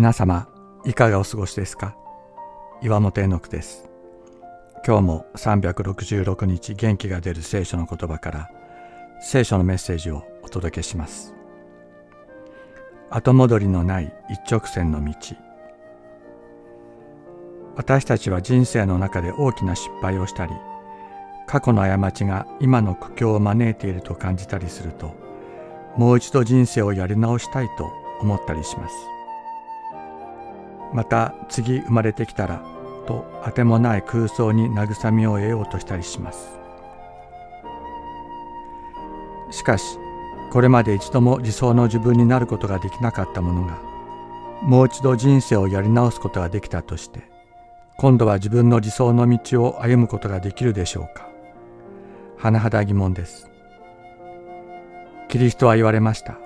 皆様いかがお過ごしですか？岩本絵の句です。今日も366日元気が出る聖書の言葉から聖書のメッセージをお届けします。後戻りのない一直線の道。私たちは人生の中で大きな失敗をしたり過去の過ちが今の苦境を招いていると感じたりするともう一度人生をやり直したいと思ったりします。また次生まれてきたらとあてもない空想に慰めを得ようとしたりします。しかしこれまで一度も理想の自分になることができなかったものがもう一度人生をやり直すことができたとして今度は自分の理想の道を歩むことができるでしょうか。甚だ疑問です。キリストは言われました。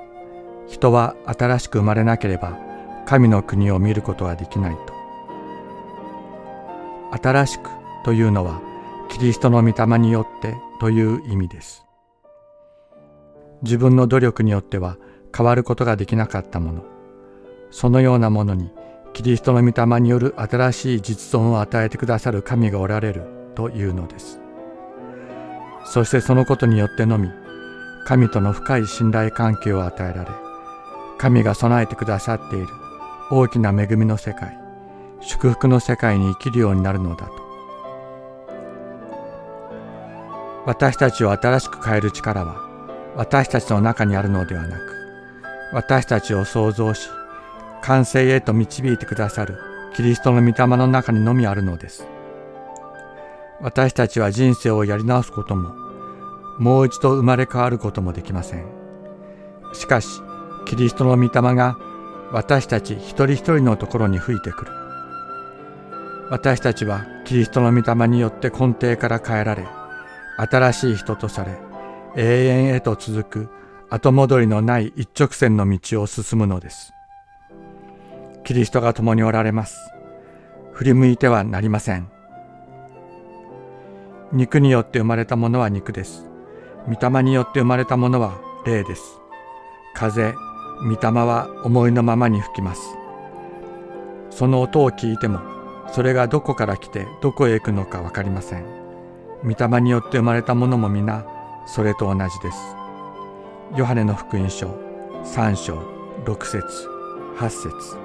人は新しく生まれなければ神の国を見ることはできないと。新しくというのはキリストの御霊によってという意味です。自分の努力によっては変わることができなかったもの。そのようなものにキリストの御霊による新しい実存を与えてくださる神がおられるというのです。そしてそのことによってのみ神との深い信頼関係を与えられ神が備えてくださっている大きな恵みの世界祝福の世界に生きるようになるのだと。私たちを新しく変える力は私たちの中にあるのではなく私たちを創造し完成へと導いてくださるキリストの御霊の中にのみあるのです。私たちは人生をやり直すことももう一度生まれ変わることもできません。しかしキリストの御霊が私たち一人一人のところに吹いてくる。私たちはキリストの御霊によって根底から変えられ新しい人とされ永遠へと続く後戻りのない一直線の道を進むのです。キリストが共におられます。振り向いてはなりません。肉によって生まれたものは肉です。御霊によって生まれたものは霊です。風御霊は思いのままに吹きます。その音を聞いてもそれがどこから来てどこへ行くのか分かりません。御霊によって生まれたものも皆それと同じです。ヨハネの福音書3章6節8節。